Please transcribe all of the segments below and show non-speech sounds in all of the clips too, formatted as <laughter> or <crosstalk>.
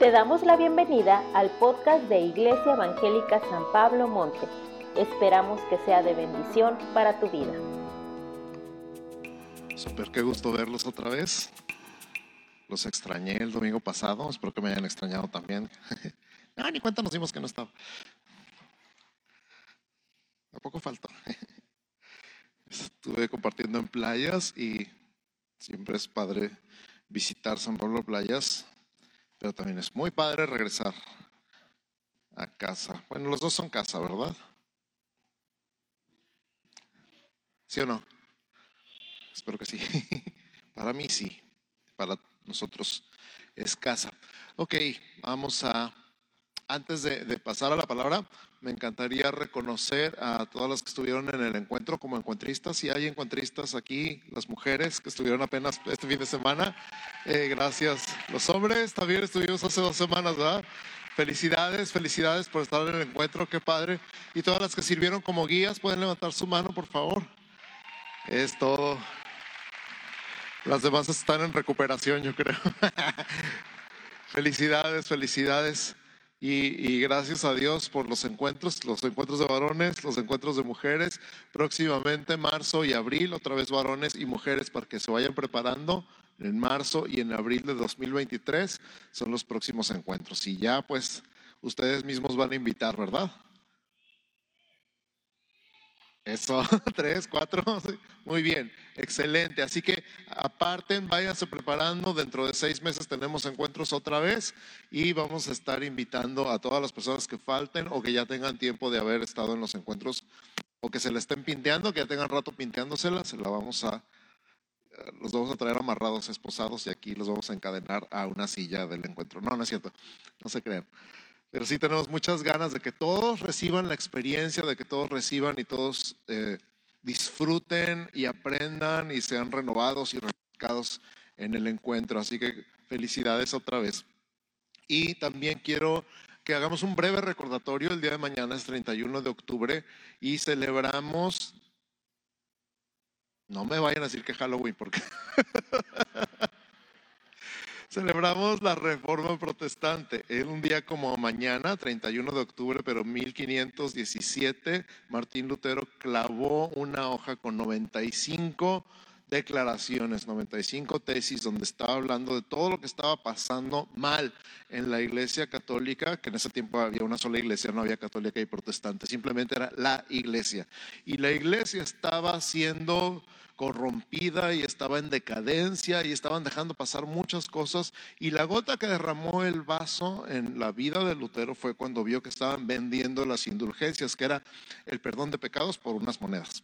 Te damos la bienvenida al podcast de Iglesia Evangélica San Pablo Monte. Esperamos que sea de bendición para tu vida. Super, qué gusto verlos otra vez. Los extrañé el domingo pasado, espero que me hayan extrañado también. <laughs> ah, ni cuenta nos dimos que no estaba. ¿A poco faltó? <laughs> Estuve compartiendo en playas y siempre es padre visitar San Pablo Playas pero también es muy padre regresar a casa. Bueno, los dos son casa, ¿verdad? ¿Sí o no? Espero que sí. <laughs> Para mí sí. Para nosotros es casa. Ok, vamos a antes de, pasar a la palabra, me encantaría reconocer a todas las que estuvieron en el encuentro como encuentristas. Si hay encuentristas aquí, las mujeres que estuvieron apenas este fin de semana, eh, gracias. Los hombres también estuvimos hace dos semanas, ¿verdad? Felicidades, felicidades por estar en el encuentro, qué padre. Y todas las que sirvieron como guías, pueden levantar su mano, por favor. Es todo. Las demás están en recuperación, yo creo. <laughs> felicidades, felicidades. Y, gracias a Dios por los encuentros, los encuentros de varones, los encuentros de mujeres. Próximamente, marzo y abril, otra vez varones y mujeres para que se vayan preparando. En marzo y en abril de 2023 son los próximos encuentros. Y ya pues ustedes mismos van a invitar, ¿verdad? Eso, <laughs> tres, cuatro, <laughs> muy bien, excelente. Así que aparten, váyanse preparando. Dentro de seis meses tenemos encuentros otra vez y vamos a estar invitando a todas las personas que falten o que ya tengan tiempo de haber estado en los encuentros o que se le estén pinteando, que ya tengan rato pinteándosela, se la vamos a, eh, los vamos a traer amarrados, esposados y aquí los vamos a encadenar a una silla del encuentro. No, no es cierto, no se crean. Pero sí tenemos muchas ganas de que todos reciban la experiencia, de que todos reciban y todos eh, disfruten y aprendan y sean renovados y refrescados en el encuentro. Así que felicidades otra vez. Y también quiero que hagamos un breve recordatorio. El día de mañana es 31 de octubre y celebramos... No me vayan a decir que Halloween, porque <laughs> Celebramos la Reforma Protestante. En un día como mañana, 31 de octubre, pero 1517, Martín Lutero clavó una hoja con 95 declaraciones, 95 tesis, donde estaba hablando de todo lo que estaba pasando mal en la iglesia católica, que en ese tiempo había una sola iglesia, no había católica y protestante, simplemente era la iglesia. Y la iglesia estaba siendo corrompida y estaba en decadencia y estaban dejando pasar muchas cosas. Y la gota que derramó el vaso en la vida de Lutero fue cuando vio que estaban vendiendo las indulgencias, que era el perdón de pecados por unas monedas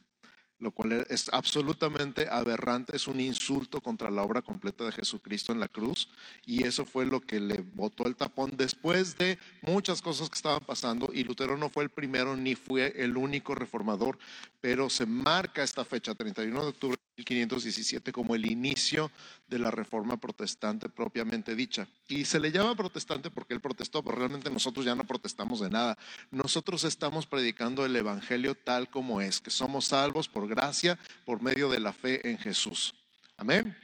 lo cual es absolutamente aberrante, es un insulto contra la obra completa de Jesucristo en la cruz y eso fue lo que le botó el tapón después de muchas cosas que estaban pasando y Lutero no fue el primero ni fue el único reformador, pero se marca esta fecha, 31 de octubre 1517 como el inicio de la reforma protestante propiamente dicha. Y se le llama protestante porque él protestó, pero realmente nosotros ya no protestamos de nada. Nosotros estamos predicando el Evangelio tal como es, que somos salvos por gracia, por medio de la fe en Jesús. Amén.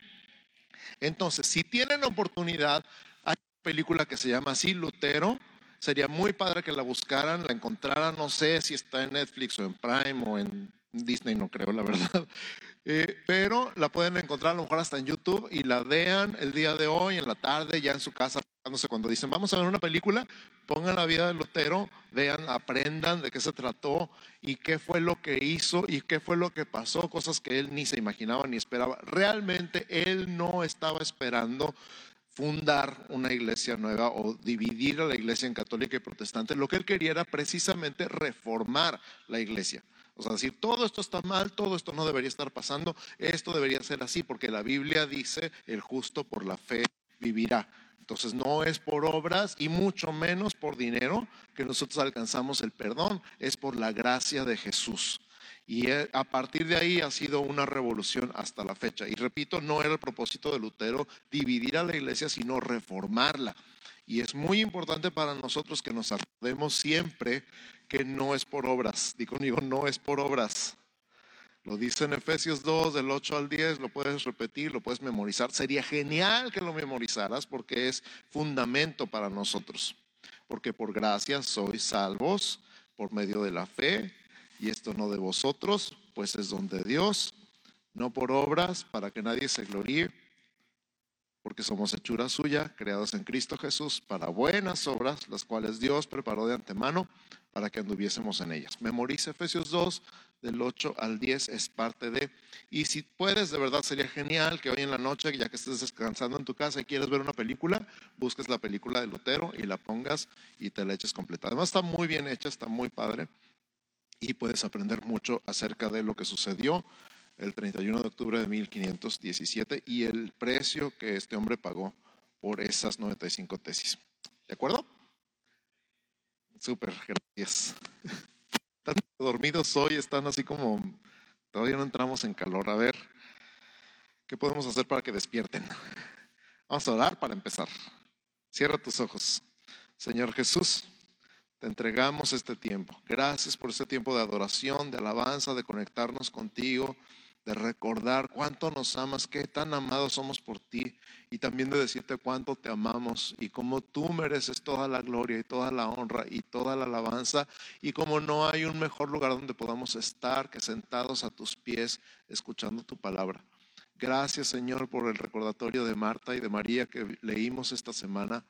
Entonces, si tienen oportunidad, hay una película que se llama así, Lutero. Sería muy padre que la buscaran, la encontraran, no sé si está en Netflix o en Prime o en Disney, no creo, la verdad. <laughs> Eh, pero la pueden encontrar a lo mejor hasta en YouTube y la vean el día de hoy, en la tarde, ya en su casa, cuando dicen vamos a ver una película, pongan la vida de Lutero, vean, aprendan de qué se trató y qué fue lo que hizo y qué fue lo que pasó, cosas que él ni se imaginaba ni esperaba. Realmente él no estaba esperando fundar una iglesia nueva o dividir a la iglesia en católica y protestante. Lo que él quería era precisamente reformar la iglesia. O sea, decir, todo esto está mal, todo esto no debería estar pasando, esto debería ser así, porque la Biblia dice, el justo por la fe vivirá. Entonces no es por obras y mucho menos por dinero que nosotros alcanzamos el perdón, es por la gracia de Jesús. Y eh, a partir de ahí ha sido una revolución hasta la fecha. Y repito, no era el propósito de Lutero dividir a la iglesia, sino reformarla. Y es muy importante para nosotros que nos acordemos siempre que no es por obras. Digo conmigo, no es por obras. Lo dice en Efesios 2, del 8 al 10, lo puedes repetir, lo puedes memorizar. Sería genial que lo memorizaras porque es fundamento para nosotros. Porque por gracia sois salvos por medio de la fe, y esto no de vosotros, pues es don de Dios, no por obras, para que nadie se gloríe, porque somos hechura suya, creados en Cristo Jesús, para buenas obras, las cuales Dios preparó de antemano para que anduviésemos en ellas. Memoriza Efesios 2, del 8 al 10 es parte de. Y si puedes, de verdad sería genial que hoy en la noche, ya que estés descansando en tu casa y quieres ver una película, busques la película de Lutero y la pongas y te la eches completa. Además está muy bien hecha, está muy padre y puedes aprender mucho acerca de lo que sucedió el 31 de octubre de 1517 y el precio que este hombre pagó por esas 95 tesis. ¿De acuerdo? Súper, gracias <laughs> están dormidos hoy, están así como, todavía no entramos en calor. A ver, ¿qué podemos hacer para que despierten? Vamos a orar para empezar. Cierra tus ojos. Señor Jesús, te entregamos este tiempo. Gracias por este tiempo de adoración, de alabanza, de conectarnos contigo de recordar cuánto nos amas, qué tan amados somos por ti y también de decirte cuánto te amamos y cómo tú mereces toda la gloria y toda la honra y toda la alabanza y cómo no hay un mejor lugar donde podamos estar que sentados a tus pies escuchando tu palabra. Gracias Señor por el recordatorio de Marta y de María que leímos esta semana.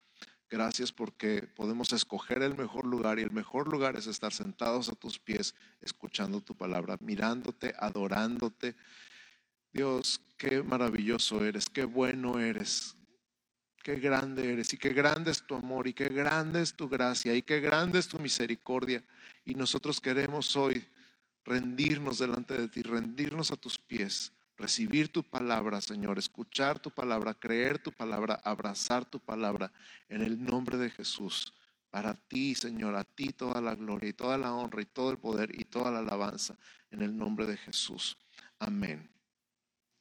Gracias porque podemos escoger el mejor lugar y el mejor lugar es estar sentados a tus pies, escuchando tu palabra, mirándote, adorándote. Dios, qué maravilloso eres, qué bueno eres, qué grande eres y qué grande es tu amor y qué grande es tu gracia y qué grande es tu misericordia. Y nosotros queremos hoy rendirnos delante de ti, rendirnos a tus pies recibir tu palabra, Señor, escuchar tu palabra, creer tu palabra, abrazar tu palabra en el nombre de Jesús. Para ti, Señor, a ti toda la gloria y toda la honra y todo el poder y toda la alabanza en el nombre de Jesús. Amén.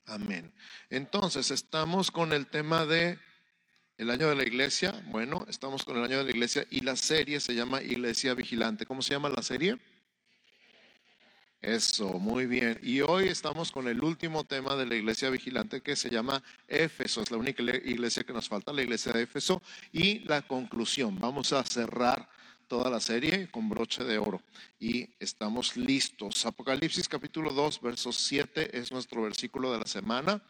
Amén. Entonces, estamos con el tema de el año de la iglesia. Bueno, estamos con el año de la iglesia y la serie se llama Iglesia Vigilante. ¿Cómo se llama la serie? Eso, muy bien. Y hoy estamos con el último tema de la iglesia vigilante que se llama Éfeso. Es la única iglesia que nos falta, la iglesia de Éfeso. Y la conclusión. Vamos a cerrar toda la serie con broche de oro. Y estamos listos. Apocalipsis capítulo 2, verso 7 es nuestro versículo de la semana.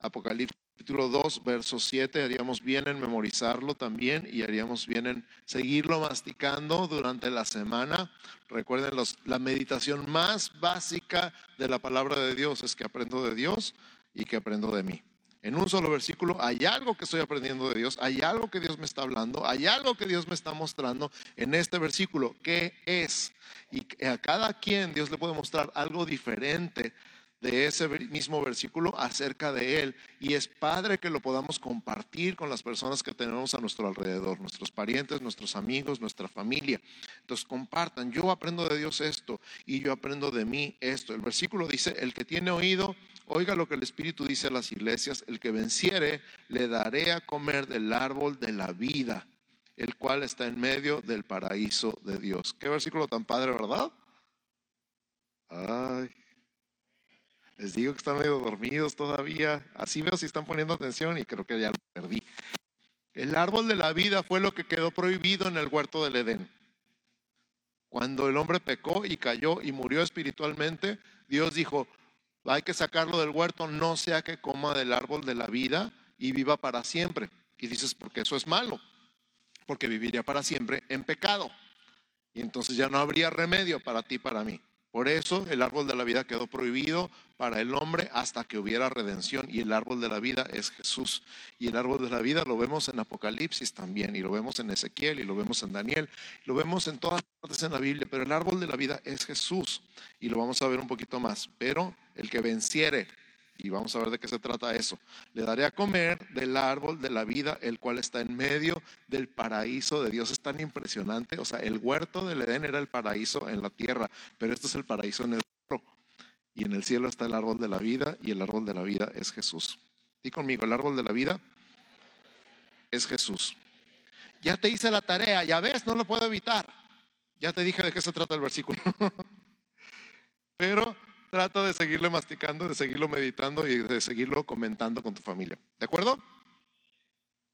Apocalipsis capítulo 2, verso 7, haríamos bien en memorizarlo también y haríamos bien en seguirlo masticando durante la semana. Recuerden, la meditación más básica de la palabra de Dios es que aprendo de Dios y que aprendo de mí. En un solo versículo hay algo que estoy aprendiendo de Dios, hay algo que Dios me está hablando, hay algo que Dios me está mostrando en este versículo. ¿Qué es? Y a cada quien Dios le puede mostrar algo diferente de ese mismo versículo acerca de Él. Y es padre que lo podamos compartir con las personas que tenemos a nuestro alrededor, nuestros parientes, nuestros amigos, nuestra familia. Entonces compartan, yo aprendo de Dios esto y yo aprendo de mí esto. El versículo dice, el que tiene oído, oiga lo que el Espíritu dice a las iglesias, el que venciere, le daré a comer del árbol de la vida, el cual está en medio del paraíso de Dios. Qué versículo tan padre, ¿verdad? Ay. Les digo que están medio dormidos todavía. Así veo si están poniendo atención y creo que ya lo perdí. El árbol de la vida fue lo que quedó prohibido en el huerto del Edén. Cuando el hombre pecó y cayó y murió espiritualmente, Dios dijo, hay que sacarlo del huerto, no sea que coma del árbol de la vida y viva para siempre. Y dices, porque eso es malo, porque viviría para siempre en pecado. Y entonces ya no habría remedio para ti, para mí. Por eso el árbol de la vida quedó prohibido para el hombre hasta que hubiera redención y el árbol de la vida es Jesús. Y el árbol de la vida lo vemos en Apocalipsis también y lo vemos en Ezequiel y lo vemos en Daniel, lo vemos en todas partes en la Biblia, pero el árbol de la vida es Jesús y lo vamos a ver un poquito más. Pero el que venciere y vamos a ver de qué se trata eso. Le daré a comer del árbol de la vida, el cual está en medio del paraíso de Dios. Es tan impresionante. O sea, el huerto del Edén era el paraíso en la tierra, pero este es el paraíso en el cielo. Y en el cielo está el árbol de la vida, y el árbol de la vida es Jesús. Y conmigo, el árbol de la vida es Jesús. Ya te hice la tarea, ya ves, no lo puedo evitar. Ya te dije de qué se trata el versículo. <laughs> pero trata de seguirle masticando, de seguirlo meditando y de seguirlo comentando con tu familia. ¿De acuerdo?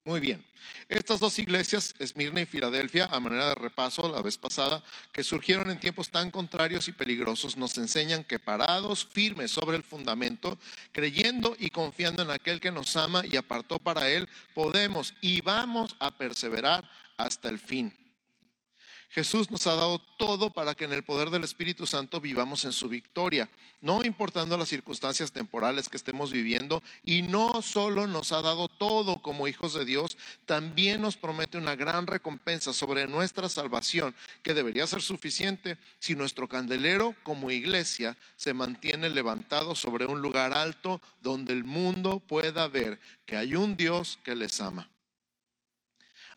Muy bien. Estas dos iglesias, Esmirna y Filadelfia, a manera de repaso la vez pasada, que surgieron en tiempos tan contrarios y peligrosos, nos enseñan que parados firmes sobre el fundamento, creyendo y confiando en aquel que nos ama y apartó para él, podemos y vamos a perseverar hasta el fin. Jesús nos ha dado todo para que en el poder del Espíritu Santo vivamos en su victoria, no importando las circunstancias temporales que estemos viviendo. Y no solo nos ha dado todo como hijos de Dios, también nos promete una gran recompensa sobre nuestra salvación, que debería ser suficiente si nuestro candelero como iglesia se mantiene levantado sobre un lugar alto donde el mundo pueda ver que hay un Dios que les ama.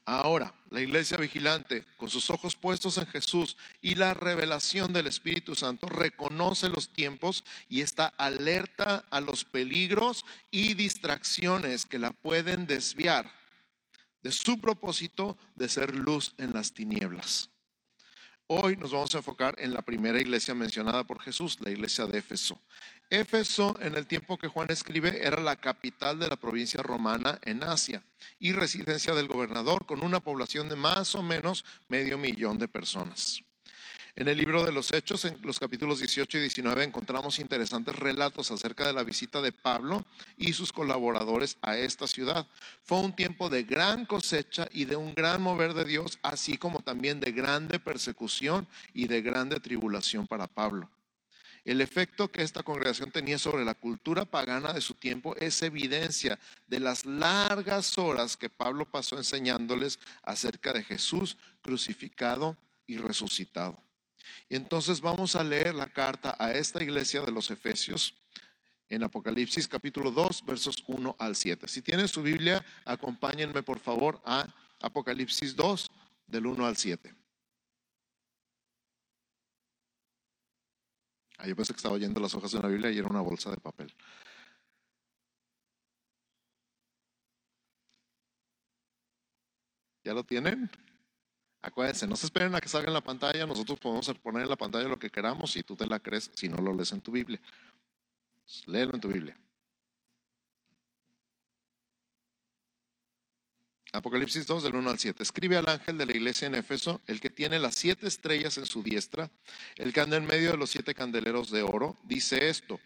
Ahora, la iglesia vigilante, con sus ojos puestos en Jesús y la revelación del Espíritu Santo, reconoce los tiempos y está alerta a los peligros y distracciones que la pueden desviar de su propósito de ser luz en las tinieblas. Hoy nos vamos a enfocar en la primera iglesia mencionada por Jesús, la iglesia de Éfeso. Éfeso, en el tiempo que Juan escribe, era la capital de la provincia romana en Asia y residencia del gobernador, con una población de más o menos medio millón de personas. En el libro de los Hechos, en los capítulos 18 y 19, encontramos interesantes relatos acerca de la visita de Pablo y sus colaboradores a esta ciudad. Fue un tiempo de gran cosecha y de un gran mover de Dios, así como también de grande persecución y de grande tribulación para Pablo. El efecto que esta congregación tenía sobre la cultura pagana de su tiempo es evidencia de las largas horas que Pablo pasó enseñándoles acerca de Jesús crucificado y resucitado. Y entonces vamos a leer la carta a esta iglesia de los Efesios en Apocalipsis capítulo 2 versos 1 al 7. Si tienen su Biblia, acompáñenme por favor a Apocalipsis 2 del 1 al 7. Ah, yo pensé que estaba oyendo las hojas de una Biblia y era una bolsa de papel. ¿Ya lo tienen? Acuérdense, no se esperen a que salga en la pantalla, nosotros podemos poner en la pantalla lo que queramos y tú te la crees si no lo lees en tu Biblia. Léelo en tu Biblia. Apocalipsis 2 del 1 al 7. Escribe al ángel de la iglesia en Éfeso, el que tiene las siete estrellas en su diestra, el que anda en medio de los siete candeleros de oro, dice esto.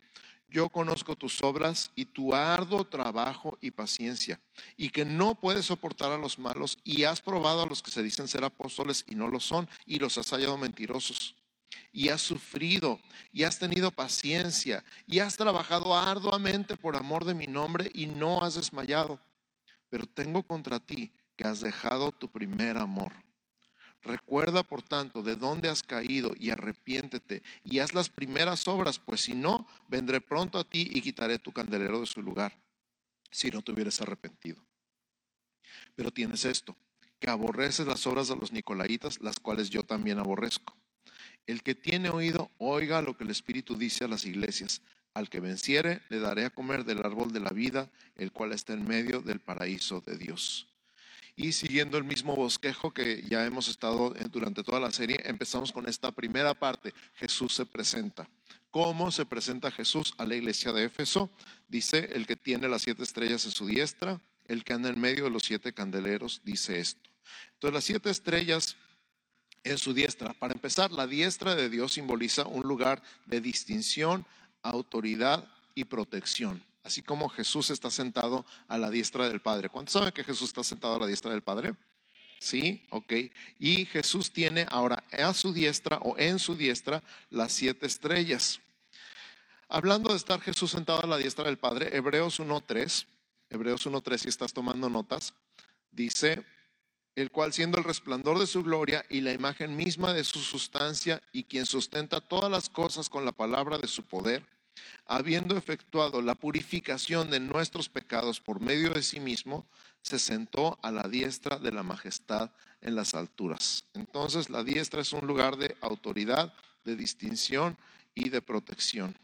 Yo conozco tus obras y tu arduo trabajo y paciencia, y que no puedes soportar a los malos, y has probado a los que se dicen ser apóstoles y no lo son, y los has hallado mentirosos. Y has sufrido, y has tenido paciencia, y has trabajado arduamente por amor de mi nombre, y no has desmayado. Pero tengo contra ti que has dejado tu primer amor. Recuerda, por tanto, de dónde has caído y arrepiéntete y haz las primeras obras, pues si no, vendré pronto a ti y quitaré tu candelero de su lugar, si no te hubieras arrepentido. Pero tienes esto, que aborreces las obras de los nicolaitas, las cuales yo también aborrezco. El que tiene oído, oiga lo que el Espíritu dice a las iglesias. Al que venciere, le daré a comer del árbol de la vida, el cual está en medio del paraíso de Dios. Y siguiendo el mismo bosquejo que ya hemos estado durante toda la serie, empezamos con esta primera parte. Jesús se presenta. ¿Cómo se presenta Jesús a la iglesia de Éfeso? Dice, el que tiene las siete estrellas en su diestra, el que anda en medio de los siete candeleros, dice esto. Entonces las siete estrellas en su diestra. Para empezar, la diestra de Dios simboliza un lugar de distinción, autoridad y protección, así como Jesús está sentado a la diestra del Padre. ¿Cuántos saben que Jesús está sentado a la diestra del Padre? Sí, ok. Y Jesús tiene ahora a su diestra o en su diestra las siete estrellas. Hablando de estar Jesús sentado a la diestra del Padre, Hebreos 1.3, Hebreos 1.3, si estás tomando notas, dice, el cual siendo el resplandor de su gloria y la imagen misma de su sustancia y quien sustenta todas las cosas con la palabra de su poder, habiendo efectuado la purificación de nuestros pecados por medio de sí mismo, se sentó a la diestra de la majestad en las alturas. Entonces la diestra es un lugar de autoridad, de distinción y de protección.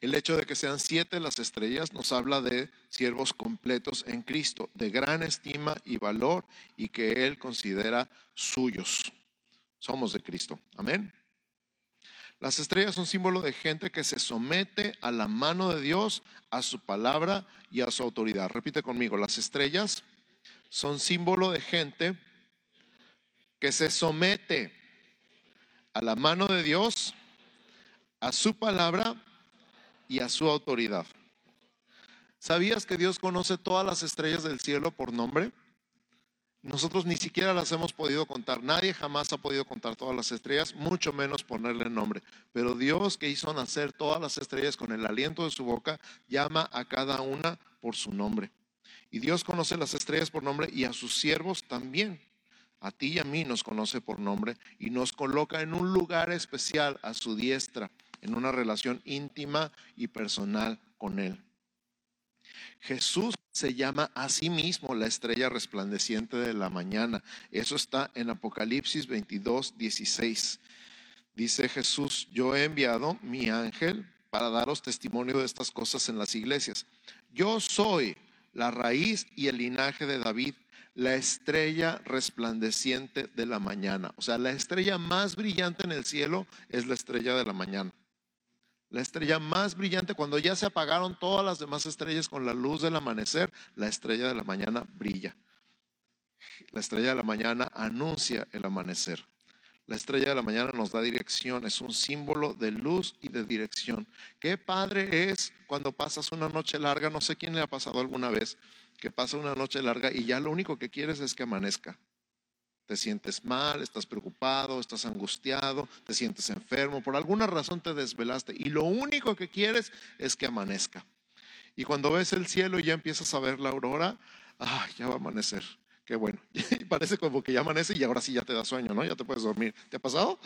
El hecho de que sean siete las estrellas nos habla de siervos completos en Cristo, de gran estima y valor y que Él considera suyos. Somos de Cristo. Amén. Las estrellas son símbolo de gente que se somete a la mano de Dios, a su palabra y a su autoridad. Repite conmigo, las estrellas son símbolo de gente que se somete a la mano de Dios, a su palabra y a su autoridad. ¿Sabías que Dios conoce todas las estrellas del cielo por nombre? Nosotros ni siquiera las hemos podido contar. Nadie jamás ha podido contar todas las estrellas, mucho menos ponerle nombre. Pero Dios que hizo nacer todas las estrellas con el aliento de su boca, llama a cada una por su nombre. Y Dios conoce las estrellas por nombre y a sus siervos también. A ti y a mí nos conoce por nombre y nos coloca en un lugar especial a su diestra, en una relación íntima y personal con Él. Jesús se llama a sí mismo la estrella resplandeciente de la mañana. Eso está en Apocalipsis 22, 16. Dice Jesús, yo he enviado mi ángel para daros testimonio de estas cosas en las iglesias. Yo soy la raíz y el linaje de David, la estrella resplandeciente de la mañana. O sea, la estrella más brillante en el cielo es la estrella de la mañana. La estrella más brillante, cuando ya se apagaron todas las demás estrellas con la luz del amanecer, la estrella de la mañana brilla. La estrella de la mañana anuncia el amanecer. La estrella de la mañana nos da dirección, es un símbolo de luz y de dirección. Qué padre es cuando pasas una noche larga, no sé quién le ha pasado alguna vez, que pasa una noche larga y ya lo único que quieres es que amanezca te sientes mal, estás preocupado, estás angustiado, te sientes enfermo, por alguna razón te desvelaste y lo único que quieres es que amanezca. Y cuando ves el cielo y ya empiezas a ver la aurora, ah, ya va a amanecer. Qué bueno. <laughs> Parece como que ya amanece y ahora sí ya te da sueño, ¿no? Ya te puedes dormir. ¿Te ha pasado?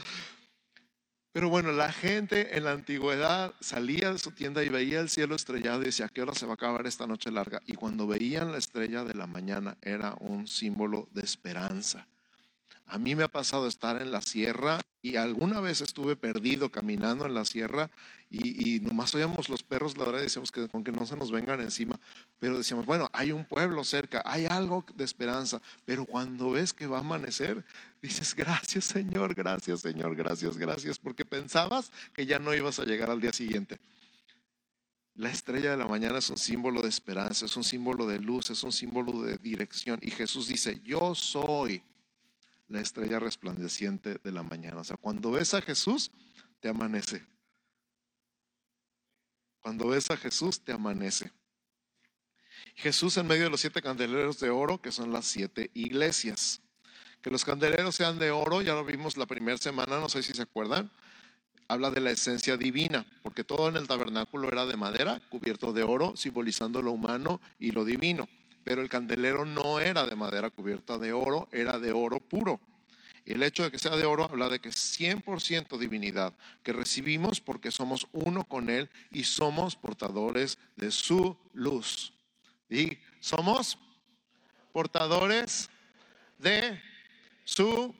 Pero bueno, la gente en la antigüedad salía de su tienda y veía el cielo estrellado y decía, ¿a qué hora se va a acabar esta noche larga? Y cuando veían la estrella de la mañana era un símbolo de esperanza. A mí me ha pasado estar en la sierra y alguna vez estuve perdido caminando en la sierra y, nomás oíamos los perros la verdad decíamos que con que no se nos vengan encima, pero decíamos, bueno, hay un pueblo cerca, hay algo de esperanza, pero cuando ves que va a amanecer, dices, gracias Señor, gracias Señor, gracias, gracias, porque pensabas que ya no ibas a llegar al día siguiente. La estrella de la mañana es un símbolo de esperanza, es un símbolo de luz, es un símbolo de dirección. Y Jesús dice, yo soy la estrella resplandeciente de la mañana. O sea, cuando ves a Jesús, te amanece. Cuando ves a Jesús, te amanece. Jesús en medio de los siete candeleros de oro, que son las siete iglesias. Que los candeleros sean de oro, ya lo vimos la primera semana, no sé si se acuerdan. Habla de la esencia divina, porque todo en el tabernáculo era de madera, cubierto de oro, simbolizando lo humano y lo divino pero el candelero no era de madera cubierta de oro, era de oro puro. El hecho de que sea de oro habla de que es 100% divinidad, que recibimos porque somos uno con Él y somos portadores de su luz. Y somos portadores de su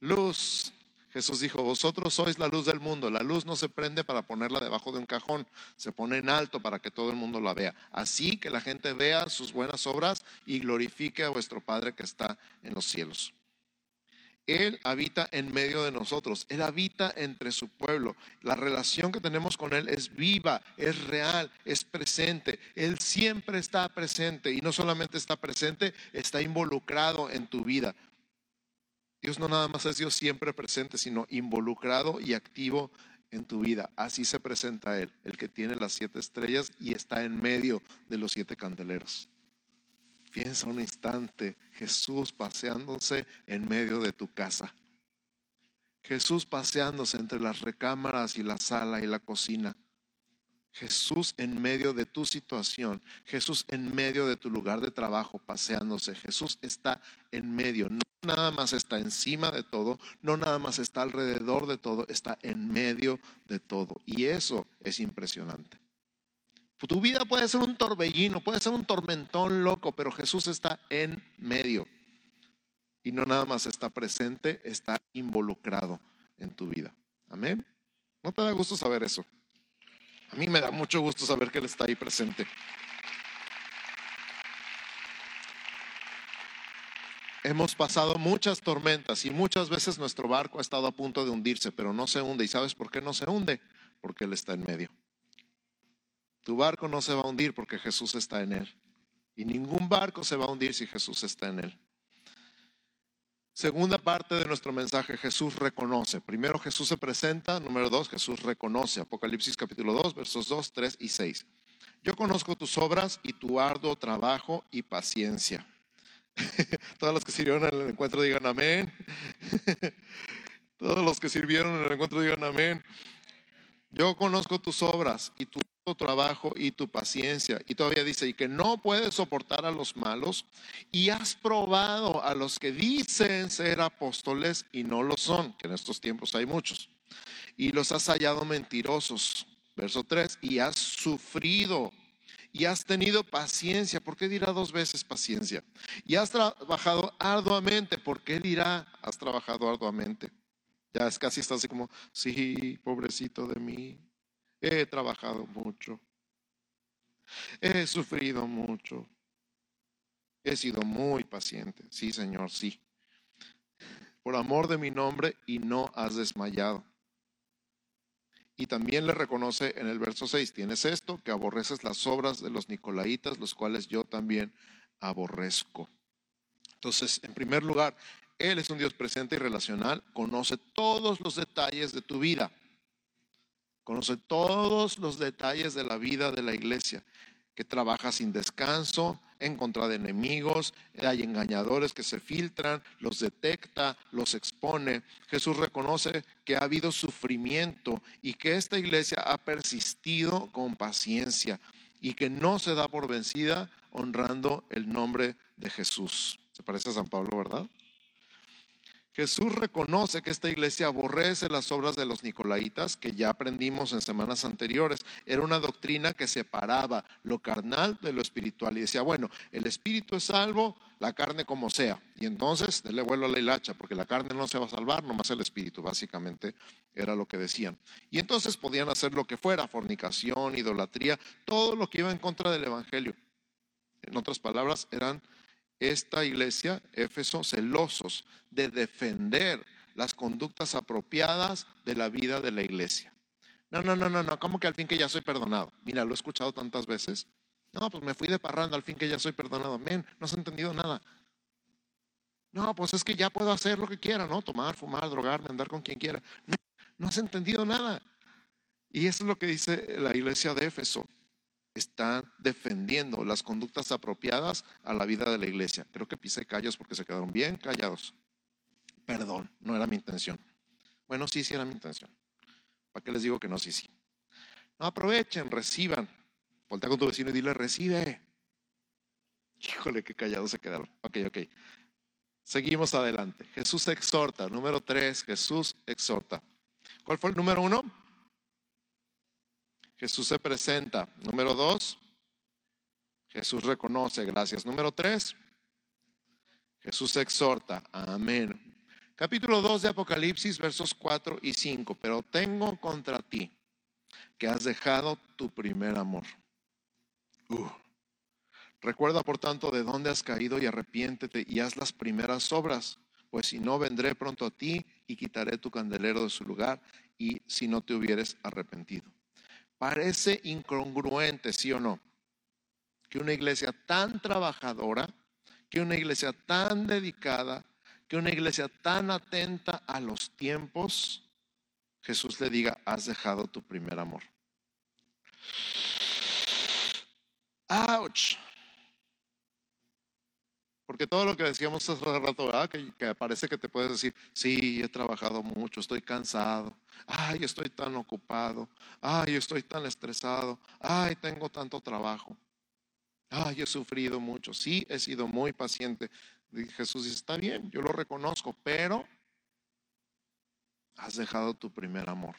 luz. Jesús dijo, vosotros sois la luz del mundo. La luz no se prende para ponerla debajo de un cajón, se pone en alto para que todo el mundo la vea. Así que la gente vea sus buenas obras y glorifique a vuestro Padre que está en los cielos. Él habita en medio de nosotros, Él habita entre su pueblo. La relación que tenemos con Él es viva, es real, es presente. Él siempre está presente y no solamente está presente, está involucrado en tu vida. Dios no nada más es Dios siempre presente, sino involucrado y activo en tu vida. Así se presenta Él, el que tiene las siete estrellas y está en medio de los siete candeleros. Piensa un instante, Jesús paseándose en medio de tu casa. Jesús paseándose entre las recámaras y la sala y la cocina. Jesús en medio de tu situación, Jesús en medio de tu lugar de trabajo paseándose, Jesús está en medio, no nada más está encima de todo, no nada más está alrededor de todo, está en medio de todo. Y eso es impresionante. Tu vida puede ser un torbellino, puede ser un tormentón loco, pero Jesús está en medio. Y no nada más está presente, está involucrado en tu vida. Amén. ¿No te da gusto saber eso? A mí me da mucho gusto saber que Él está ahí presente. Hemos pasado muchas tormentas y muchas veces nuestro barco ha estado a punto de hundirse, pero no se hunde. ¿Y sabes por qué no se hunde? Porque Él está en medio. Tu barco no se va a hundir porque Jesús está en él. Y ningún barco se va a hundir si Jesús está en él. Segunda parte de nuestro mensaje, Jesús reconoce. Primero Jesús se presenta, número dos, Jesús reconoce. Apocalipsis capítulo 2, versos 2, 3 y 6. Yo conozco tus obras y tu arduo trabajo y paciencia. <laughs> Todos los que sirvieron en el encuentro digan amén. <laughs> Todos los que sirvieron en el encuentro digan amén. Yo conozco tus obras y tu trabajo y tu paciencia. Y todavía dice, y que no puedes soportar a los malos y has probado a los que dicen ser apóstoles y no lo son, que en estos tiempos hay muchos. Y los has hallado mentirosos. Verso 3, y has sufrido y has tenido paciencia. ¿Por qué dirá dos veces paciencia? Y has trabajado arduamente. ¿Por qué dirá has trabajado arduamente? Ya es casi está así como, sí, pobrecito de mí. He trabajado mucho. He sufrido mucho. He sido muy paciente. Sí, Señor, sí. Por amor de mi nombre y no has desmayado. Y también le reconoce en el verso 6, tienes esto, que aborreces las obras de los nicolaitas, los cuales yo también aborrezco. Entonces, en primer lugar, Él es un Dios presente y relacional, conoce todos los detalles de tu vida. Conoce todos los detalles de la vida de la iglesia, que trabaja sin descanso, en contra de enemigos, hay engañadores que se filtran, los detecta, los expone. Jesús reconoce que ha habido sufrimiento y que esta iglesia ha persistido con paciencia y que no se da por vencida honrando el nombre de Jesús. Se parece a San Pablo, ¿verdad? Jesús reconoce que esta iglesia aborrece las obras de los nicolaitas, que ya aprendimos en semanas anteriores. Era una doctrina que separaba lo carnal de lo espiritual y decía, bueno, el espíritu es salvo, la carne como sea. Y entonces, le vuelo a la hilacha, porque la carne no se va a salvar, nomás el espíritu, básicamente era lo que decían. Y entonces podían hacer lo que fuera, fornicación, idolatría, todo lo que iba en contra del evangelio. En otras palabras, eran esta iglesia, Éfeso, celosos de defender las conductas apropiadas de la vida de la iglesia. No, no, no, no, no, ¿cómo que al fin que ya soy perdonado? Mira, lo he escuchado tantas veces. No, pues me fui de parranda al fin que ya soy perdonado. Amén, no has entendido nada. No, pues es que ya puedo hacer lo que quiera, ¿no? Tomar, fumar, drogarme, andar con quien quiera. No, no has entendido nada. Y eso es lo que dice la iglesia de Éfeso están defendiendo las conductas apropiadas a la vida de la iglesia. Creo que pisé callos porque se quedaron bien callados. Perdón, no era mi intención. Bueno, sí, sí era mi intención. ¿Para qué les digo que no? Sí, sí. No aprovechen, reciban. Voltea con tu vecino y dile, recibe. Híjole, qué callados se quedaron. Ok, ok. Seguimos adelante. Jesús exhorta. Número tres, Jesús exhorta. ¿Cuál fue el número uno? Jesús se presenta. Número dos, Jesús reconoce, gracias. Número tres, Jesús exhorta. Amén. Capítulo 2 de Apocalipsis, versos 4 y 5. Pero tengo contra ti que has dejado tu primer amor. Uh. Recuerda, por tanto, de dónde has caído y arrepiéntete y haz las primeras obras, pues si no, vendré pronto a ti y quitaré tu candelero de su lugar y si no te hubieres arrepentido. Parece incongruente, sí o no, que una iglesia tan trabajadora, que una iglesia tan dedicada, que una iglesia tan atenta a los tiempos, Jesús le diga, has dejado tu primer amor. ¡Auch! Porque todo lo que decíamos hace rato. Que, parece que te puedes decir, sí, he trabajado mucho, estoy cansado, ay, estoy tan ocupado, ay, estoy tan estresado, ay, tengo tanto trabajo, ay, he sufrido mucho, sí, he sido muy paciente. Jesús dice, está bien, yo lo reconozco, pero has dejado tu primer amor.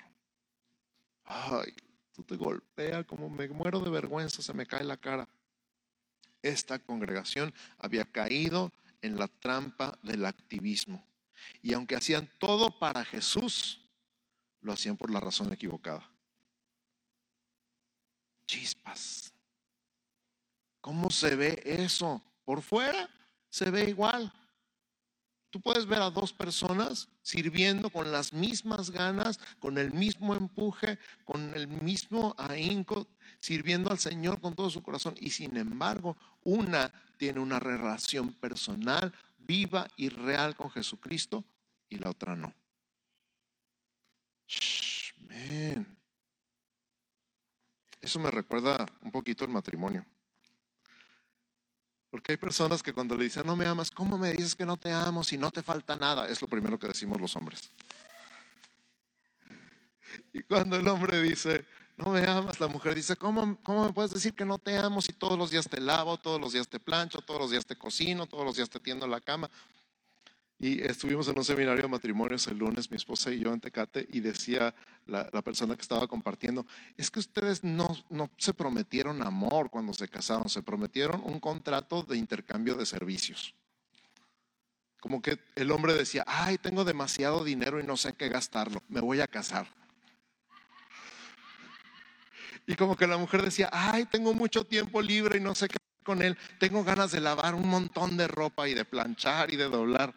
Ay, tú te golpea como me muero de vergüenza, se me cae la cara esta congregación había caído en la trampa del activismo. Y aunque hacían todo para Jesús, lo hacían por la razón equivocada. Chispas. ¿Cómo se ve eso? Por fuera se ve igual. Tú puedes ver a dos personas sirviendo con las mismas ganas, con el mismo empuje, con el mismo ahínco, sirviendo al Señor con todo su corazón. Y sin embargo, una tiene una relación personal, viva y real con Jesucristo y la otra no. Eso me recuerda un poquito el matrimonio. Porque hay personas que cuando le dicen, no me amas, ¿cómo me dices que no te amo si no te falta nada? Es lo primero que decimos los hombres. Y cuando el hombre dice, no me amas, la mujer dice, ¿cómo, ¿cómo me puedes decir que no te amo si todos los días te lavo, todos los días te plancho, todos los días te cocino, todos los días te tiendo la cama? Y estuvimos en un seminario de matrimonios el lunes, mi esposa y yo en Tecate, y decía la, persona que estaba compartiendo, es que ustedes no, no se prometieron amor cuando se casaron, se prometieron un contrato de intercambio de servicios. Como que el hombre decía, ay, tengo demasiado dinero y no sé qué gastarlo, me voy a casar. Y como que la mujer decía, ay, tengo mucho tiempo libre y no sé qué con él, tengo ganas de lavar un montón de ropa y de planchar y de doblar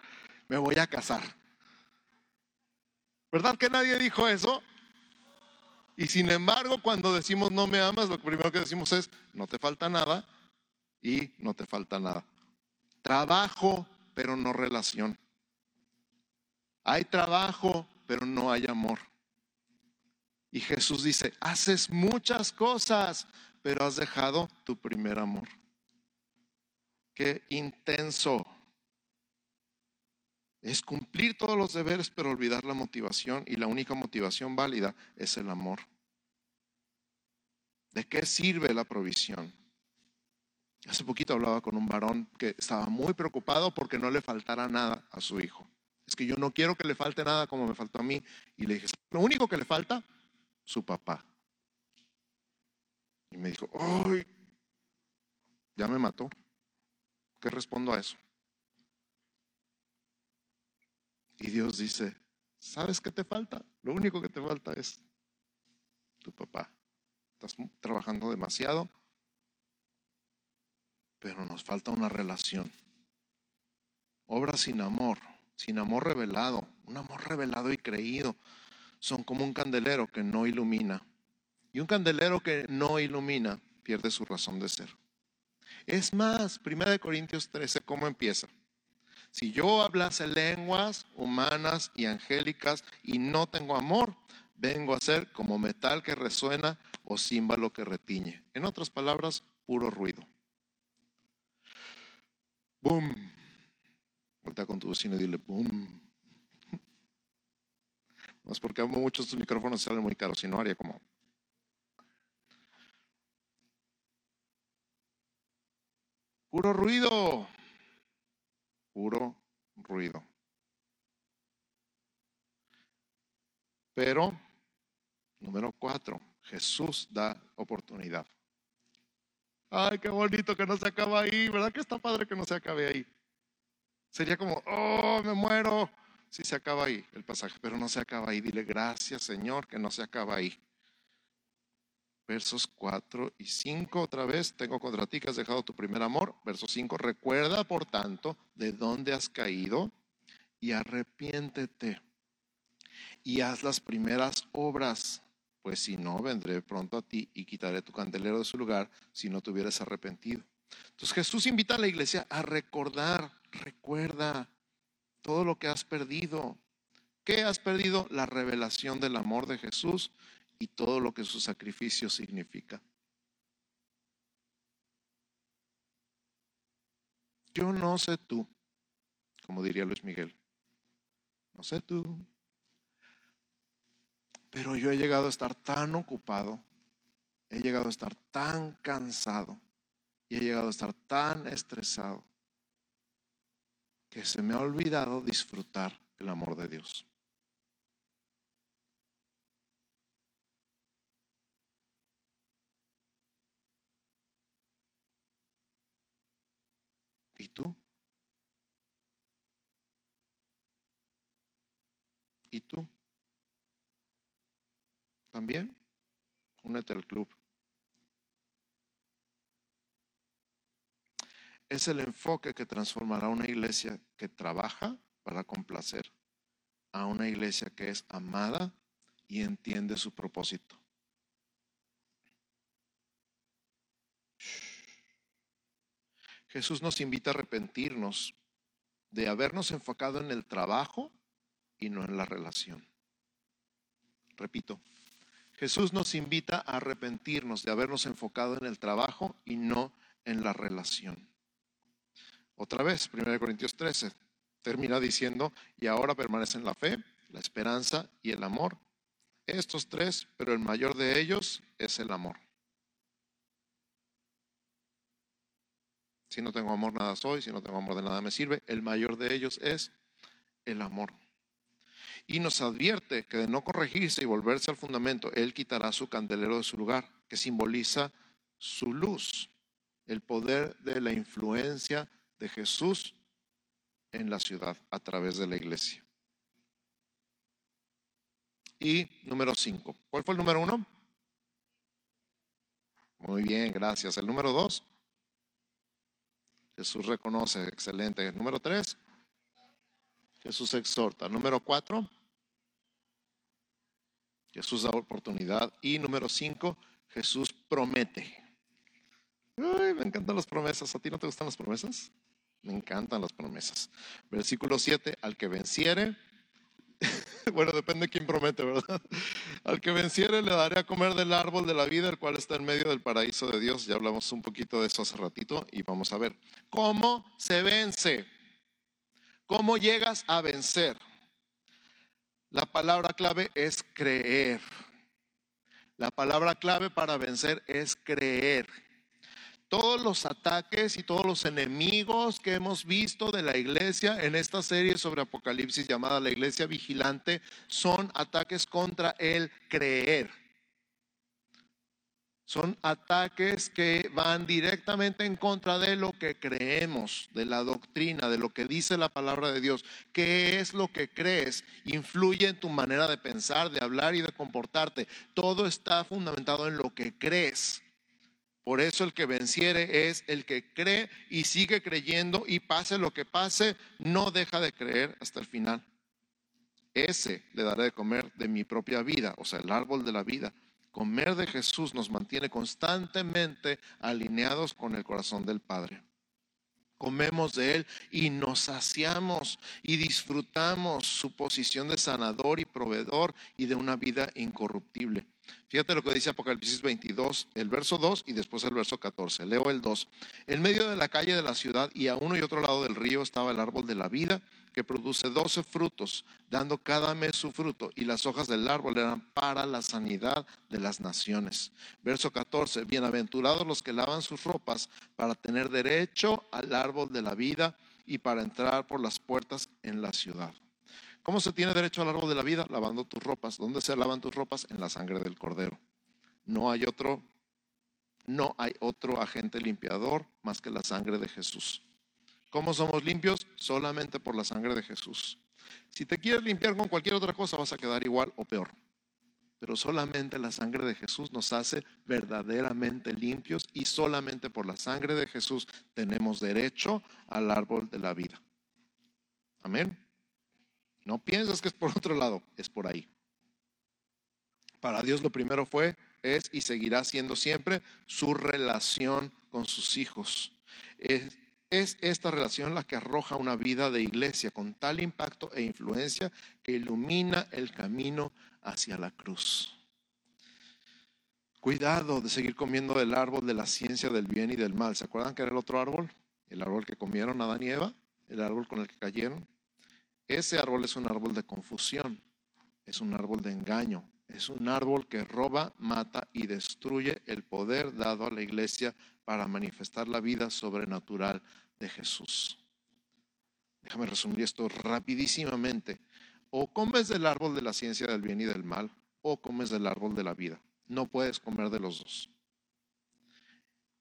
me voy a casar. ¿Verdad que nadie dijo eso? Y sin embargo, cuando decimos no me amas, lo primero que decimos es, no te falta nada y no te falta nada. Trabajo, pero no relación. Hay trabajo, pero no hay amor. Y Jesús dice, haces muchas cosas, pero has dejado tu primer amor. Qué intenso. Es cumplir todos los deberes, pero olvidar la motivación. Y la única motivación válida es el amor. ¿De qué sirve la provisión? Hace poquito hablaba con un varón que estaba muy preocupado porque no le faltara nada a su hijo. Es que yo no quiero que le falte nada como me faltó a mí. Y le dije, lo único que le falta, su papá. Y me dijo, ¡ay! Ya me mató. ¿Qué respondo a eso? Y Dios dice, ¿sabes qué te falta? Lo único que te falta es tu papá. Estás trabajando demasiado, pero nos falta una relación. Obras sin amor, sin amor revelado, un amor revelado y creído, son como un candelero que no ilumina. Y un candelero que no ilumina pierde su razón de ser. Es más, 1 Corintios 13, ¿cómo empieza? Si yo hablase lenguas humanas y angélicas y no tengo amor, vengo a ser como metal que resuena o címbalo que retiñe. En otras palabras, puro ruido. Boom. Voltea con tu vecino y dile boom. No es porque amo mucho estos micrófonos salen muy caros, sino haría como. Puro ruido puro ruido. Pero, número cuatro, Jesús da oportunidad. Ay, qué bonito que no se acaba ahí, ¿verdad que está padre que no se acabe ahí? Sería como, oh, me muero si se acaba ahí el pasaje, pero no se acaba ahí. Dile gracias, Señor, que no se acaba ahí versos 4 y 5 otra vez, tengo contra ti que has dejado tu primer amor. Verso 5, recuerda por tanto de dónde has caído y arrepiéntete y haz las primeras obras, pues si no, vendré pronto a ti y quitaré tu candelero de su lugar si no te hubieras arrepentido. Entonces Jesús invita a la iglesia a recordar, recuerda todo lo que has perdido. ¿Qué has perdido? La revelación del amor de Jesús y todo lo que su sacrificio significa. Yo no sé tú, como diría Luis Miguel, no sé tú, pero yo he llegado a estar tan ocupado, he llegado a estar tan cansado y he llegado a estar tan estresado que se me ha olvidado disfrutar el amor de Dios. ¿Y tú? ¿Y tú? ¿También? Únete al club. Es el enfoque que transformará una iglesia que trabaja para complacer a una iglesia que es amada y entiende su propósito. Jesús nos invita a arrepentirnos de habernos enfocado en el trabajo y no en la relación. Repito, Jesús nos invita a arrepentirnos de habernos enfocado en el trabajo y no en la relación. Otra vez, 1 Corintios 13 termina diciendo, y ahora permanecen la fe, la esperanza y el amor. Estos tres, pero el mayor de ellos es el amor. Si no tengo amor, nada soy. Si no tengo amor, de nada me sirve. El mayor de ellos es el amor. Y nos advierte que de no corregirse y volverse al fundamento, Él quitará su candelero de su lugar, que simboliza su luz, el poder de la influencia de Jesús en la ciudad a través de la iglesia. Y número cinco. ¿Cuál fue el número uno? Muy bien, gracias. El número dos. Jesús reconoce, excelente. Número tres. Jesús exhorta. Número cuatro. Jesús da oportunidad. Y número cinco, Jesús promete. Ay, me encantan las promesas. ¿A ti no te gustan las promesas? Me encantan las promesas. Versículo 7, al que venciere, <laughs> bueno, depende de quién promete, ¿verdad? Al que venciere le daré a comer del árbol de la vida, el cual está en medio del paraíso de Dios. Ya hablamos un poquito de eso hace ratito y vamos a ver cómo se vence. ¿Cómo llegas a vencer? La palabra clave es creer. La palabra clave para vencer es creer todos los ataques y todos los enemigos que hemos visto de la iglesia en esta serie sobre Apocalipsis llamada la iglesia vigilante son ataques contra el creer. Son ataques que van directamente en contra de lo que creemos, de la doctrina, de lo que dice la palabra de Dios. ¿Qué es lo que crees? Influye en tu manera de pensar, de hablar y de comportarte. Todo está fundamentado en lo que crees. Por eso el que venciere es el que cree y sigue creyendo y pase lo que pase, no deja de creer hasta el final. Ese le daré de comer de mi propia vida, o sea, el árbol de la vida. Comer de Jesús nos mantiene constantemente alineados con el corazón del Padre. Comemos de Él y nos saciamos y disfrutamos su posición de sanador y proveedor y de una vida incorruptible. Fíjate lo que dice Apocalipsis 22, el verso 2 y después el verso 14. Leo el 2. En medio de la calle de la ciudad y a uno y otro lado del río estaba el árbol de la vida que produce doce frutos, dando cada mes su fruto, y las hojas del árbol eran para la sanidad de las naciones. Verso 14, bienaventurados los que lavan sus ropas para tener derecho al árbol de la vida y para entrar por las puertas en la ciudad. ¿Cómo se tiene derecho al árbol de la vida? Lavando tus ropas. ¿Dónde se lavan tus ropas? En la sangre del cordero. No hay otro, no hay otro agente limpiador más que la sangre de Jesús. ¿Cómo somos limpios? Solamente por la sangre de Jesús. Si te quieres limpiar con cualquier otra cosa, vas a quedar igual o peor. Pero solamente la sangre de Jesús nos hace verdaderamente limpios y solamente por la sangre de Jesús tenemos derecho al árbol de la vida. Amén. No piensas que es por otro lado, es por ahí. Para Dios lo primero fue, es y seguirá siendo siempre su relación con sus hijos. Es, es esta relación la que arroja una vida de iglesia con tal impacto e influencia que ilumina el camino hacia la cruz. Cuidado de seguir comiendo del árbol de la ciencia del bien y del mal. ¿Se acuerdan que era el otro árbol? El árbol que comieron Adán y Eva, el árbol con el que cayeron. Ese árbol es un árbol de confusión, es un árbol de engaño, es un árbol que roba, mata y destruye el poder dado a la iglesia para manifestar la vida sobrenatural de Jesús. Déjame resumir esto rapidísimamente. O comes del árbol de la ciencia del bien y del mal, o comes del árbol de la vida. No puedes comer de los dos.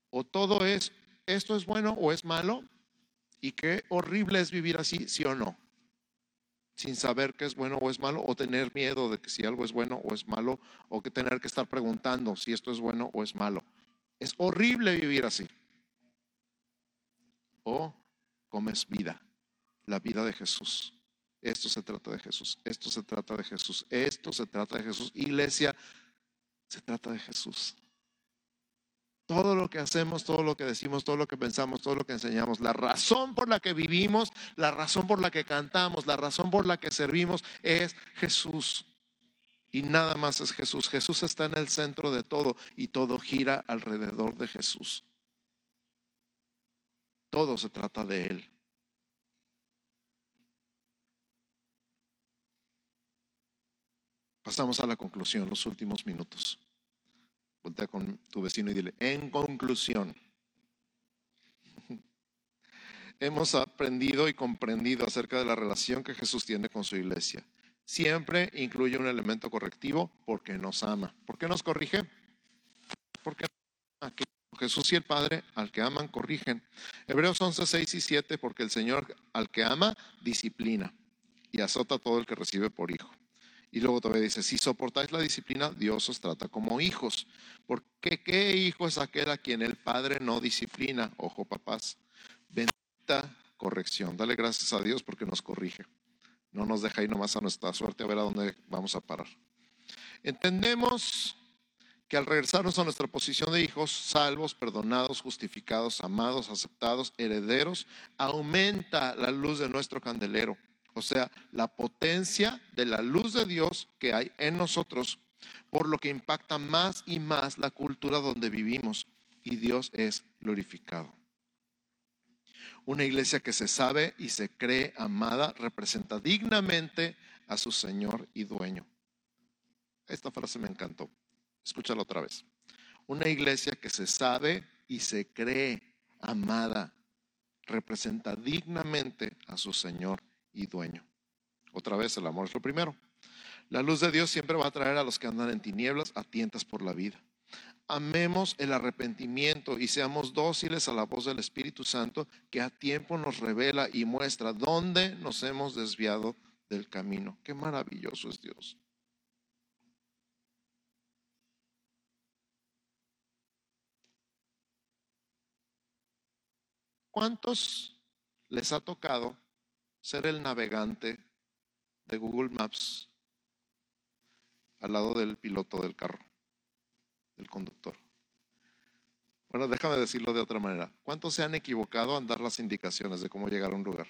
O todo es, esto es bueno o es malo, y qué horrible es vivir así, sí o no sin saber qué es bueno o es malo, o tener miedo de que si algo es bueno o es malo, o que tener que estar preguntando si esto es bueno o es malo. Es horrible vivir así. O comes vida, la vida de Jesús, Esto se trata de Jesús, esto se trata de Jesús, esto se trata de Jesús. Iglesia, se trata de Jesús. Todo lo que hacemos, todo lo que decimos, todo lo que pensamos, todo lo que enseñamos, la razón por la que vivimos, la razón por la que cantamos, la razón por la que servimos es Jesús. Y nada más es Jesús. Jesús está en el centro de todo y todo gira alrededor de Jesús. Todo se trata de Él. Pasamos a la conclusión, los últimos minutos. Voltea con tu vecino y dile, en conclusión, <laughs> hemos aprendido y comprendido acerca de la relación que Jesús tiene con su iglesia. Siempre incluye un elemento correctivo porque nos ama. ¿Por qué nos corrige? Porque Jesús y el Padre al que aman corrigen. Hebreos 11, 6 y 7, porque el Señor al que ama disciplina y azota a todo el que recibe por hijo. Y luego todavía dice, si soportáis la disciplina, Dios os trata como hijos. Porque ¿qué hijo es aquel a quien el Padre no disciplina? Ojo, papás. Bendita corrección. Dale gracias a Dios porque nos corrige. No nos deja ahí nomás a nuestra suerte a ver a dónde vamos a parar. Entendemos que al regresarnos a nuestra posición de hijos, salvos, perdonados, justificados, amados, aceptados, herederos, aumenta la luz de nuestro candelero o sea, la potencia de la luz de Dios que hay en nosotros, por lo que impacta más y más la cultura donde vivimos y Dios es glorificado. Una iglesia que se sabe y se cree amada representa dignamente a su Señor y dueño. Esta frase me encantó. Escúchala otra vez. Una iglesia que se sabe y se cree amada representa dignamente a su Señor y dueño. Otra vez, el amor es lo primero. La luz de Dios siempre va a traer a los que andan en tinieblas a tientas por la vida. Amemos el arrepentimiento y seamos dóciles a la voz del Espíritu Santo que a tiempo nos revela y muestra dónde nos hemos desviado del camino. Qué maravilloso es Dios. ¿Cuántos les ha tocado ser el navegante de Google Maps al lado del piloto del carro, del conductor. Bueno, déjame decirlo de otra manera. ¿Cuántos se han equivocado en dar las indicaciones de cómo llegar a un lugar?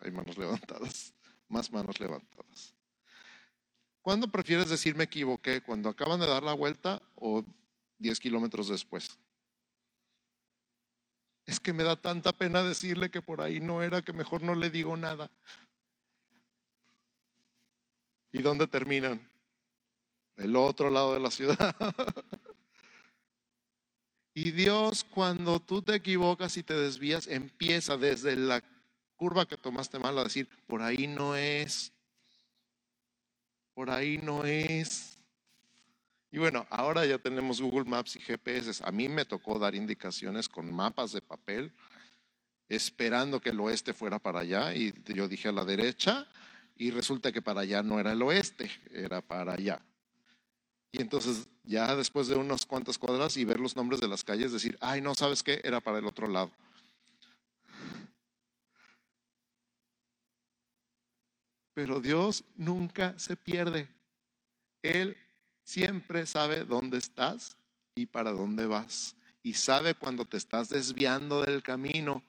hay manos levantadas, <laughs> más manos levantadas. ¿Cuándo prefieres decir me equivoqué? ¿Cuando acaban de dar la vuelta o 10 kilómetros después? Es que me da tanta pena decirle que por ahí no era, que mejor no le digo nada. ¿Y dónde terminan? El otro lado de la ciudad. <laughs> y Dios, cuando tú te equivocas y te desvías, empieza desde la curva que tomaste mal a decir, por ahí no es. Por ahí no es. Y bueno, ahora ya tenemos Google Maps y GPS. A mí me tocó dar indicaciones con mapas de papel, esperando que el oeste fuera para allá. Y yo dije a la derecha, y resulta que para allá no era el oeste, era para allá. Y entonces ya después de unas cuantas cuadras y ver los nombres de las calles, decir, ay, no, ¿sabes qué? Era para el otro lado. Pero Dios nunca se pierde. Él siempre sabe dónde estás y para dónde vas. Y sabe cuando te estás desviando del camino.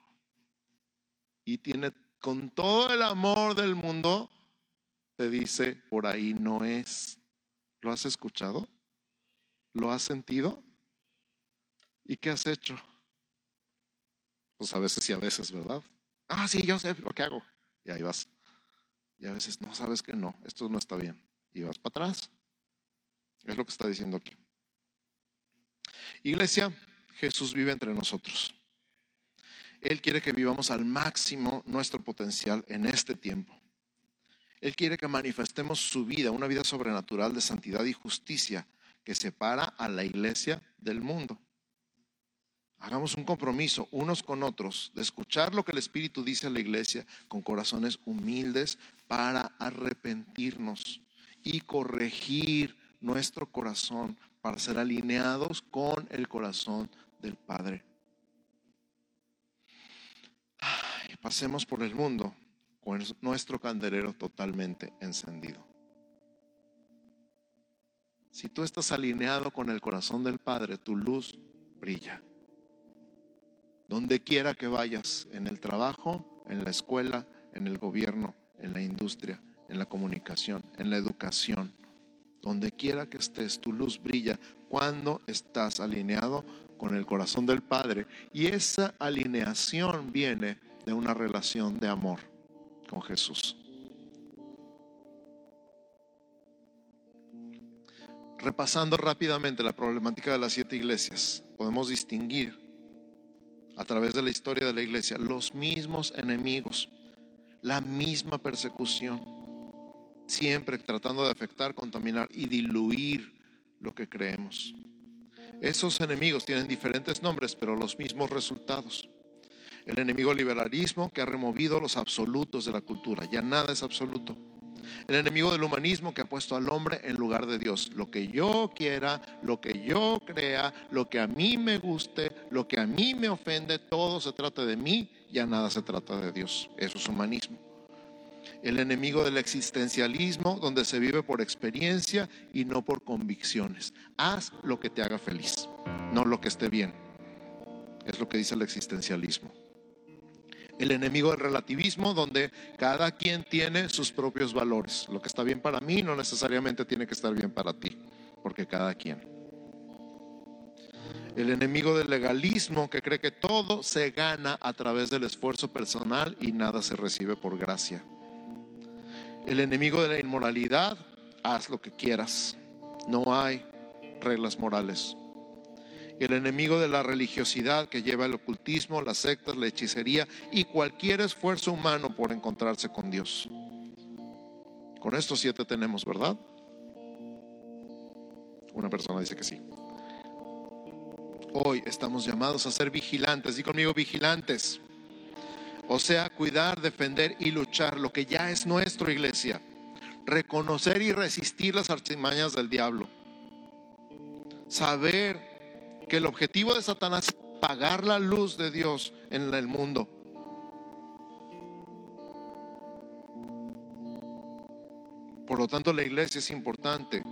Y tiene con todo el amor del mundo, te dice, por ahí no es. ¿Lo has escuchado? ¿Lo has sentido? ¿Y qué has hecho? Pues a veces y a veces, ¿verdad? Ah, sí, yo sé lo que hago. Y ahí vas. Y a veces no sabes que no, esto no está bien. Y vas para atrás. Es lo que está diciendo aquí. Iglesia, Jesús vive entre nosotros. Él quiere que vivamos al máximo nuestro potencial en este tiempo. Él quiere que manifestemos su vida, una vida sobrenatural de santidad y justicia que separa a la iglesia del mundo. Hagamos un compromiso unos con otros de escuchar lo que el Espíritu dice a la iglesia con corazones humildes para arrepentirnos y corregir nuestro corazón para ser alineados con el corazón del Padre. pasemos por el mundo con nuestro candelero totalmente encendido. Si tú estás alineado con el corazón del Padre, tu luz brilla. Donde quiera que vayas, en el trabajo, en la escuela, en el gobierno, en la industria, en la comunicación, en la educación, donde quiera que estés, tu luz brilla cuando estás alineado con el corazón del Padre. Y esa alineación viene de una relación de amor con Jesús. Repasando rápidamente la problemática de las siete iglesias, podemos distinguir a través de la historia de la iglesia los mismos enemigos, la misma persecución, siempre tratando de afectar, contaminar y diluir lo que creemos. Esos enemigos tienen diferentes nombres, pero los mismos resultados. El enemigo liberalismo que ha removido los absolutos de la cultura, ya nada es absoluto. El enemigo del humanismo que ha puesto al hombre en lugar de Dios. Lo que yo quiera, lo que yo crea, lo que a mí me guste, lo que a mí me ofende, todo se trata de mí, ya nada se trata de Dios. Eso es humanismo. El enemigo del existencialismo, donde se vive por experiencia y no por convicciones. Haz lo que te haga feliz, no lo que esté bien. Es lo que dice el existencialismo el enemigo del relativismo, donde cada quien tiene sus propios valores. Lo que está bien para mí no necesariamente tiene que estar bien para ti, porque cada quien. El enemigo del legalismo que cree que todo se gana a través del esfuerzo personal y nada se recibe por gracia. El enemigo de la inmoralidad, haz lo que quieras. No hay reglas morales el enemigo de la religiosidad que lleva el ocultismo, las sectas, la hechicería y cualquier esfuerzo humano por encontrarse con Dios. Con estos siete tenemos, ¿verdad? Una persona dice que sí. Hoy estamos llamados a ser vigilantes, y conmigo vigilantes. O sea, cuidar, defender y luchar lo que ya es nuestro, iglesia. Reconocer y resistir las artimañas del diablo. Saber que el objetivo de Satanás es apagar la luz de Dios en el mundo. Por lo tanto, la iglesia es importante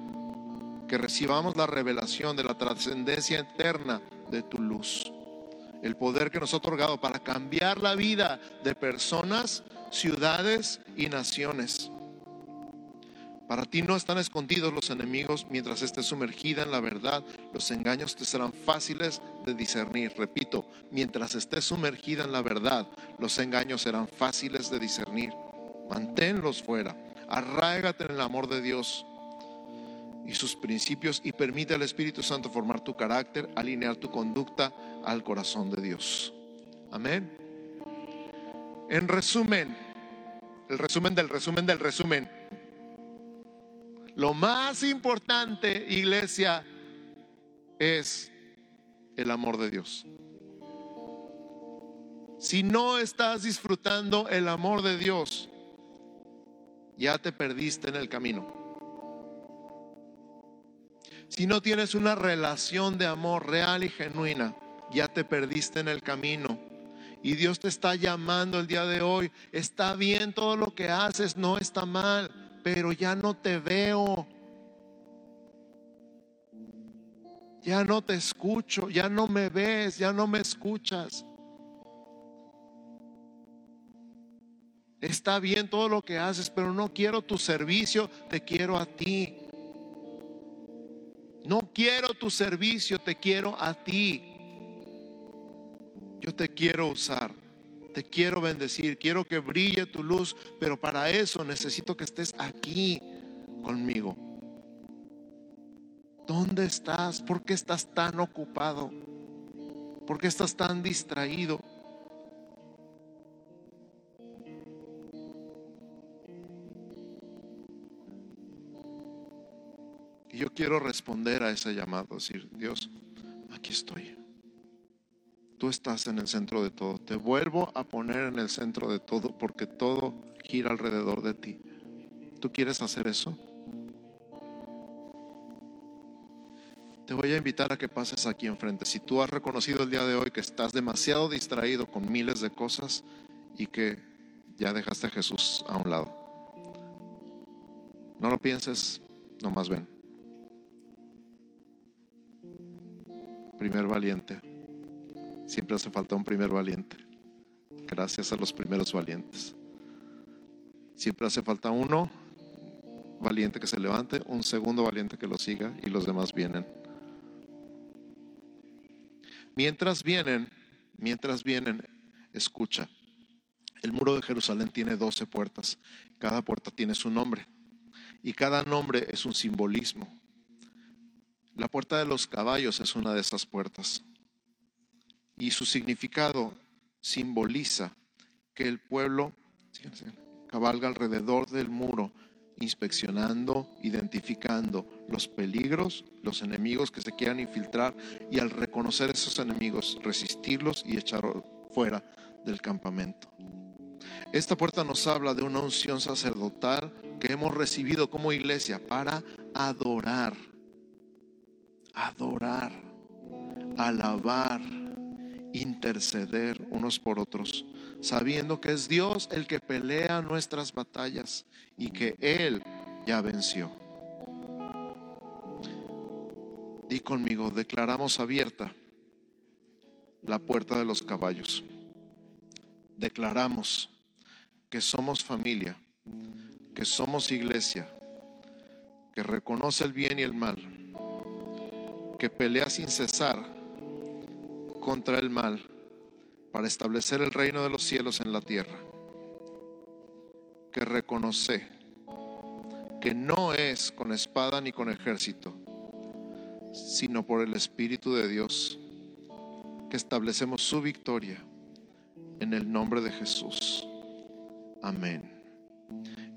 que recibamos la revelación de la trascendencia eterna de tu luz. El poder que nos ha otorgado para cambiar la vida de personas, ciudades y naciones. Para ti no están escondidos los enemigos mientras estés sumergida en la verdad. Los engaños te serán fáciles de discernir. Repito, mientras estés sumergida en la verdad, los engaños serán fáciles de discernir. Manténlos fuera. Arráigate en el amor de Dios y sus principios y permite al Espíritu Santo formar tu carácter, alinear tu conducta al corazón de Dios. Amén. En resumen, el resumen del resumen del resumen. Lo más importante, iglesia, es el amor de Dios. Si no estás disfrutando el amor de Dios, ya te perdiste en el camino. Si no tienes una relación de amor real y genuina, ya te perdiste en el camino. Y Dios te está llamando el día de hoy. Está bien todo lo que haces, no está mal pero ya no te veo. Ya no te escucho, ya no me ves, ya no me escuchas. Está bien todo lo que haces, pero no quiero tu servicio, te quiero a ti. No quiero tu servicio, te quiero a ti. Yo te quiero usar te quiero bendecir, quiero que brille tu luz, pero para eso necesito que estés aquí conmigo. ¿Dónde estás? ¿Por qué estás tan ocupado? ¿Por qué estás tan distraído? Yo quiero responder a ese llamado, decir, Dios, aquí estoy. Tú estás en el centro de todo. Te vuelvo a poner en el centro de todo porque todo gira alrededor de ti. ¿Tú quieres hacer eso? Te voy a invitar a que pases aquí enfrente. Si tú has reconocido el día de hoy que estás demasiado distraído con miles de cosas y que ya dejaste a Jesús a un lado. No lo pienses, nomás ven. Primer valiente. Siempre hace falta un primer valiente. Gracias a los primeros valientes. Siempre hace falta uno valiente que se levante, un segundo valiente que lo siga y los demás vienen. Mientras vienen, mientras vienen, escucha. El muro de Jerusalén tiene 12 puertas. Cada puerta tiene su nombre. Y cada nombre es un simbolismo. La puerta de los caballos es una de esas puertas. Y su significado simboliza que el pueblo cabalga alrededor del muro, inspeccionando, identificando los peligros, los enemigos que se quieran infiltrar y al reconocer esos enemigos, resistirlos y echarlos fuera del campamento. Esta puerta nos habla de una unción sacerdotal que hemos recibido como iglesia para adorar, adorar, alabar, interceder unos por otros, sabiendo que es Dios el que pelea nuestras batallas y que Él ya venció. Di conmigo, declaramos abierta la puerta de los caballos. Declaramos que somos familia, que somos iglesia, que reconoce el bien y el mal, que pelea sin cesar contra el mal para establecer el reino de los cielos en la tierra, que reconoce que no es con espada ni con ejército, sino por el Espíritu de Dios, que establecemos su victoria en el nombre de Jesús. Amén.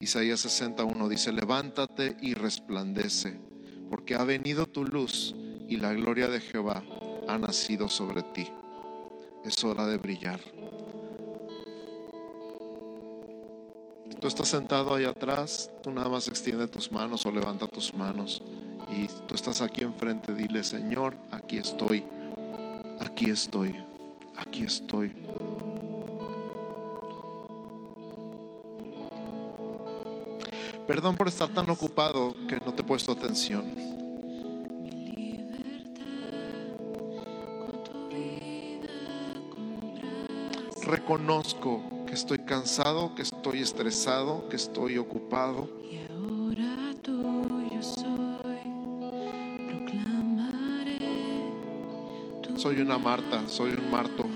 Isaías 61 dice, levántate y resplandece, porque ha venido tu luz y la gloria de Jehová ha nacido sobre ti. Es hora de brillar. Tú estás sentado ahí atrás, tú nada más extiende tus manos o levanta tus manos y tú estás aquí enfrente, dile, Señor, aquí estoy, aquí estoy, aquí estoy. Perdón por estar tan ocupado que no te he puesto atención. Reconozco que estoy cansado, que estoy estresado, que estoy ocupado. Soy una Marta, soy un Marto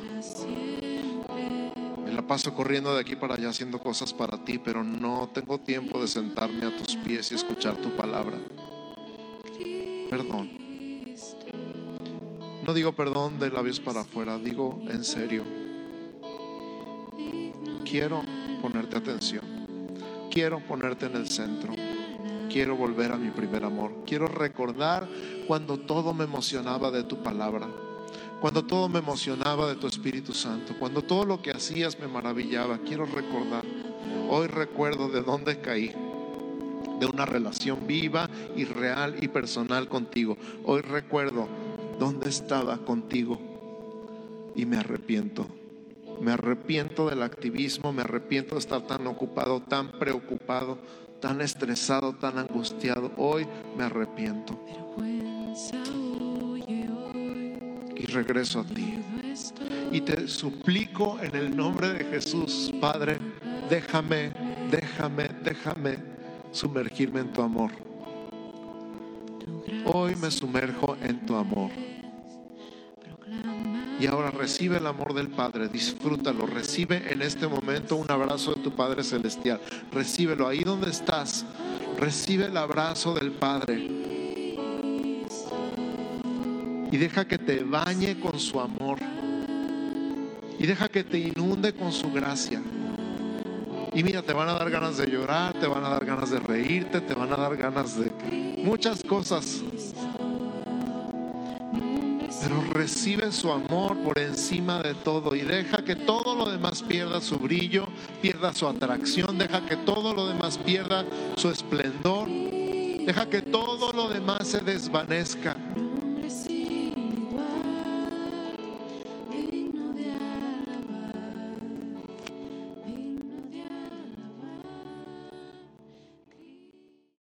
paso corriendo de aquí para allá haciendo cosas para ti, pero no tengo tiempo de sentarme a tus pies y escuchar tu palabra. Perdón. No digo perdón de labios para afuera, digo en serio. Quiero ponerte atención. Quiero ponerte en el centro. Quiero volver a mi primer amor. Quiero recordar cuando todo me emocionaba de tu palabra cuando todo me emocionaba de tu Espíritu Santo, cuando todo lo que hacías me maravillaba, quiero recordar, hoy recuerdo de dónde caí, de una relación viva y real y personal contigo. Hoy recuerdo dónde estaba contigo y me arrepiento. Me arrepiento del activismo, me arrepiento de estar tan ocupado, tan preocupado, tan estresado, tan angustiado. Hoy me arrepiento regreso a ti. Y te suplico en el nombre de Jesús, Padre, déjame, déjame, déjame sumergirme en tu amor. Hoy me sumerjo en tu amor. Y ahora recibe el amor del Padre, disfrútalo, recibe en este momento un abrazo de tu Padre Celestial, recíbelo ahí donde estás, recibe el abrazo del Padre y deja que te bañe con su amor y deja que te inunde con su gracia. Y mira, te van a dar ganas de llorar, te van a dar ganas de reírte, te van a dar ganas de muchas cosas. Pero recibe su amor por encima de todo y deja que todo lo demás pierda su brillo, pierda su atracción, deja que todo lo demás pierda su esplendor, deja que todo lo demás se desvanezca